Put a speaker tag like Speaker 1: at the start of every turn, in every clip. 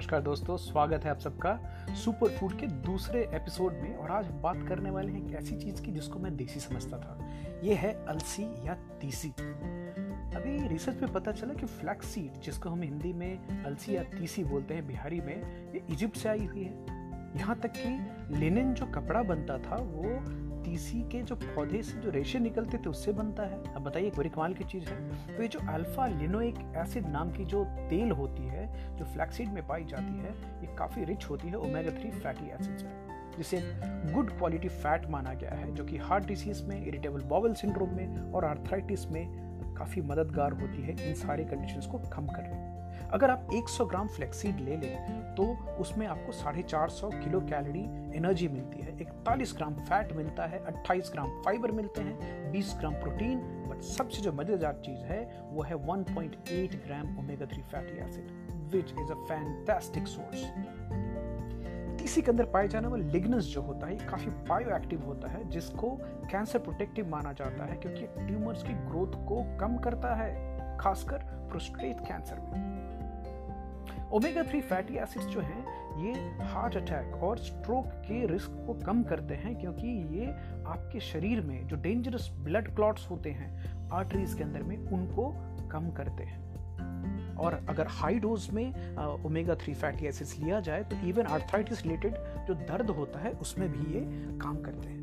Speaker 1: नमस्कार दोस्तों, स्वागत है आप सबका सुपर फ़ूड के दूसरे एपिसोड में। और आज हम बात करने वाले हैं एक ऐसी चीज़ की जिसको मैं देसी समझता था। ये है अलसी या तीसी। अभी रिसर्च में पता चला कि फ्लैक्स सीड जिसको हम हिंदी में अलसी या तीसी बोलते हैं, बिहारी में, ये इजिप्ट से आई हुई है। यहाँ तक कि लिनन जो कपड़ा बनता था, वो तीसी के जो पौधे से जो रेशे निकलते थे, उससे बनता है। अब बताइए बड़ी कमाल की चीज़ है। तो ये जो अल्फ़ा लिनोइक एसिड नाम की जो तेल होती है, जो फ्लैक्सीड में पाई जाती है, ये काफ़ी रिच होती है ओमेगा थ्री फैटी एसिड्स में। जिसे गुड क्वालिटी फैट माना गया है, जो कि हार्ट डिसीज में इरिटेबल बॉवल सिंड्रोम में और आर्थराइटिस में काफ़ी मददगार होती है, इन सारे कंडीशंस को कम करने में। अगर आप 100 ग्राम फ्लेक्सीड ले लें तो उसमें आपको साढ़े चार सौ किलो कैलोरी एनर्जी मिलती है। इकतालीस ग्राम फैट मिलता है 28 ग्राम फाइबर मिलते हैं 20 ग्राम प्रोटीन, बट सबसे जो मज़ेदार चीज़ है, वो है 1.8 gram omega three fatty acid which is a fantastic source तीसी के अंदर पाए जाने वाला लिग्नस जो होता है काफ़ी बायो एक्टिव होता है, जिसको कैंसर प्रोटेक्टिव माना जाता है, क्योंकि ट्यूमर्स की ग्रोथ को कम करता है। खासकर प्रोस्टेट कैंसर में। ओमेगा थ्री फैटी एसिड्स जो हैं, ये हार्ट अटैक और स्ट्रोक के रिस्क को कम करते हैं क्योंकि ये आपके शरीर में जो डेंजरस ब्लड क्लॉट्स होते हैं आर्टरीज के अंदर में उनको कम करते हैं। और अगर हाई डोज में ओमेगा थ्री फैटी एसिड्स लिया जाए तो इवन आर्थराइटिस रिलेटेड जो दर्द होता है, उसमें भी ये काम करते हैं।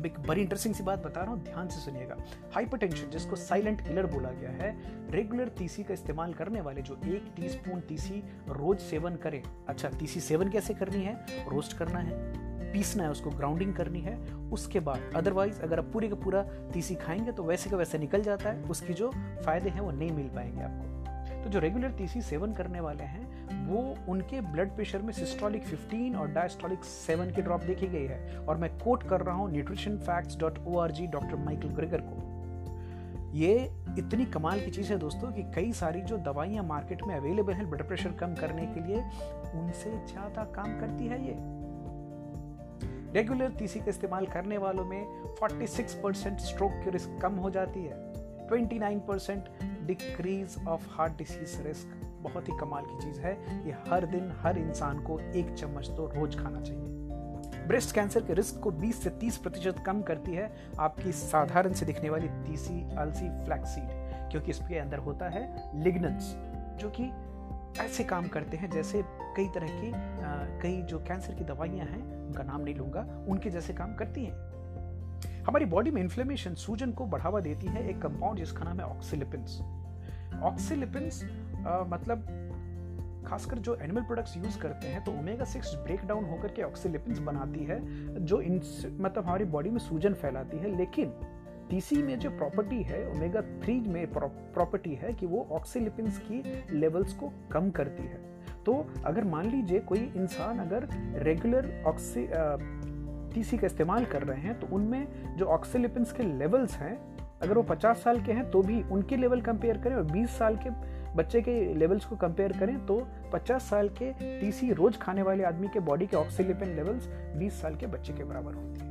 Speaker 1: अब एक बड़ी इंटरेस्टिंग सी बात बता रहा हूँ, ध्यान से सुनिएगा। हाइपरटेंशन जिसको साइलेंट किलर बोला गया है रेगुलर तीसी का इस्तेमाल करने वाले जो एक टीस्पून तीसी रोज सेवन करें अच्छा तीसी सेवन कैसे करनी है? रोस्ट करना है, पीसना है, उसको ग्राउंडिंग करनी है, उसके बाद अदरवाइज़ अगर आप पूरे का पूरा तीसी खाएँगे तो वैसे का वैसे निकल जाता है, उसकी जो फ़ायदे हैं वो नहीं मिल पाएँगे आपको। तो जो रेगुलर तीसी सेवन करने वाले हैं, वो उनके ब्लड प्रेशर में सिस्टोलिक 15 और डायस्टोलिक 7 की ड्रॉप देखी गई है। और मैं कोट कर रहा हूँ nutrition facts dot O R G doctor Michael Greger को। ये इतनी कमाल की चीज़ है दोस्तों कि कई सारी जो दवाइयाँ मार्केट में अवेलेबल हैं ब्लड प्रेशर कम करने के लिए, उनसे ज़्यादा काम करती है ये। रेगुलर तीसी का इस्तेमाल करने वालों में 46 परसेंट स्ट्रोक की रिस्क कम हो जाती है। 29 percent decrease of heart disease risk बहुत ही कमाल की चीज़ है। ये हर दिन हर इंसान को एक चम्मच तो रोज खाना चाहिए। ब्रेस्ट कैंसर के रिस्क को 20 से 30 प्रतिशत कम करती है आपकी साधारण से दिखने वाली तीसी, अलसी फ्लैक्सीड क्योंकि इसके अंदर होता है लिग्नेंस जो कि ऐसे काम करते हैं जैसे कई तरह की कई जो कैंसर की दवाइयाँ हैं, उनका नाम नहीं लूँगा, उनके जैसे काम करती हैं। हमारी बॉडी में इन्फ्लेमेशन सूजन को बढ़ावा देती है एक कंपाउंड जिसका नाम है ऑक्सीलिपिन्स ऑक्सीलिपिन्स मतलब खासकर जो एनिमल प्रोडक्ट्स यूज़ करते हैं तो ओमेगा सिक्स ब्रेक डाउन होकर के ऑक्सीलिपिन्स बनाती है, जो इन मतलब हमारी बॉडी में सूजन फैलाती है। लेकिन तीसी में जो प्रॉपर्टी है ओमेगा थ्री में प्रॉपर्टी है कि वो ऑक्सीलिपिन्स की लेवल्स को कम करती है। तो अगर मान लीजिए कोई इंसान अगर रेगुलर ऑक्सी टीसी का इस्तेमाल कर रहे हैं तो उनमें जो ऑक्सीलिपिन्स के लेवल्स हैं, अगर वो 50 साल के हैं तो भी उनके लेवल कंपेयर करें और 20 साल के बच्चे के लेवल्स को कंपेयर करें तो 50 साल के टीसी रोज खाने वाले आदमी के बॉडी के ऑक्सीलिपिन लेवल्स 20 साल के बच्चे के बराबर होती है।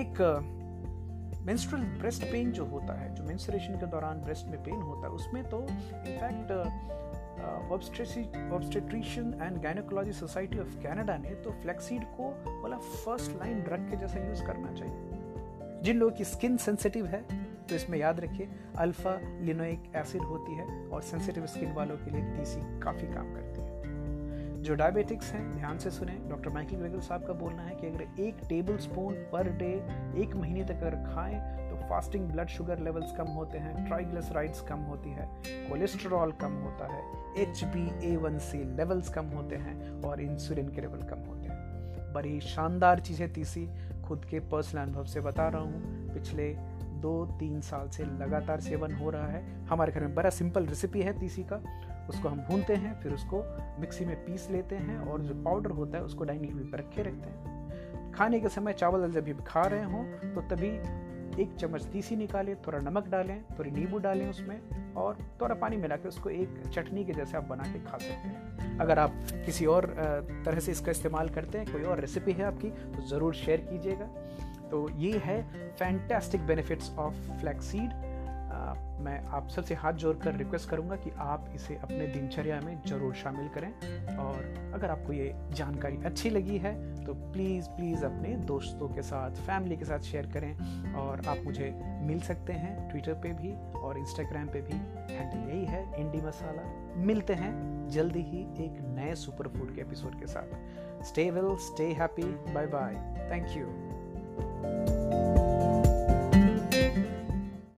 Speaker 1: एक मेंस्ट्रुअल ब्रेस्ट पेन जो होता है, जो मेंस्ट्रुएशन के दौरान ब्रेस्ट में पेन होता है, उसमें तो in fact obstetrician and gynaecology society of Canada ने तो फ्लैक्सीड को बोला फ़र्स्ट लाइन ड्रग के जैसा यूज़ करना चाहिए। जिन लोगों की स्किन सेंसिटिव है तो इसमें याद रखिए अल्फ़ा लिनोइक एसिड होती है और सेंसिटिव स्किन वालों के लिए तीसी काफ़ी काम करती है। जो डायबिटिक्स हैं, ध्यान से सुने डॉक्टर माइकल ग्रेगल साहब का बोलना है कि अगर एक टेबल स्पून पर डे एक महीने तक अगर खाएँ फास्टिंग ब्लड शुगर लेवल्स कम होते हैं, ट्राइग्लिसराइड्स कम होती है, कोलेस्ट्रॉल कम होता है H B A one C levels कम होते हैं और इंसुलिन के लेवल कम होते हैं। बड़ी शानदार चीज़ें तीसी, खुद के पर्सनल अनुभव से बता रहा हूँ। पिछले दो तीन साल से लगातार सेवन हो रहा है। हमारे घर में बड़ा सिंपल रेसिपी है तीसी का। उसको हम भूनते हैं, फिर उसको मिक्सी में पीस लेते हैं और जो पाउडर होता है उसको डाइनिंग टेबल पर रखे रखते हैं। खाने के समय चावल जब भी खा रहे हों तो तभी एक चम्मच तीसी निकालें, थोड़ा नमक डालें, थोड़ी नींबू डालें उसमें और थोड़ा पानी मिला के उसको एक चटनी के जैसे आप बना के खा सकते हैं। अगर आप किसी और तरह से इसका इस्तेमाल करते हैं, कोई और रेसिपी है आपकी तो ज़रूर शेयर कीजिएगा। तो ये है फैंटेस्टिक बेनिफिट्स ऑफ़ फ्लैक्सीड मैं आप सबसे हाथ जोड़कर रिक्वेस्ट करूँगा कि आप इसे अपने दिनचर्या में ज़रूर शामिल करें। और अगर आपको ये जानकारी अच्छी लगी है तो प्लीज़ प्लीज़ अपने दोस्तों के साथ फैमिली के साथ शेयर करें और आप मुझे मिल सकते हैं ट्विटर पे भी और इंस्टाग्राम पे भी। हैंडल यही है इंडी मसाला मिलते हैं जल्दी ही एक नए सुपर फ़ूड के एपिसोड के साथ। Stay well stay happy bye bye thank you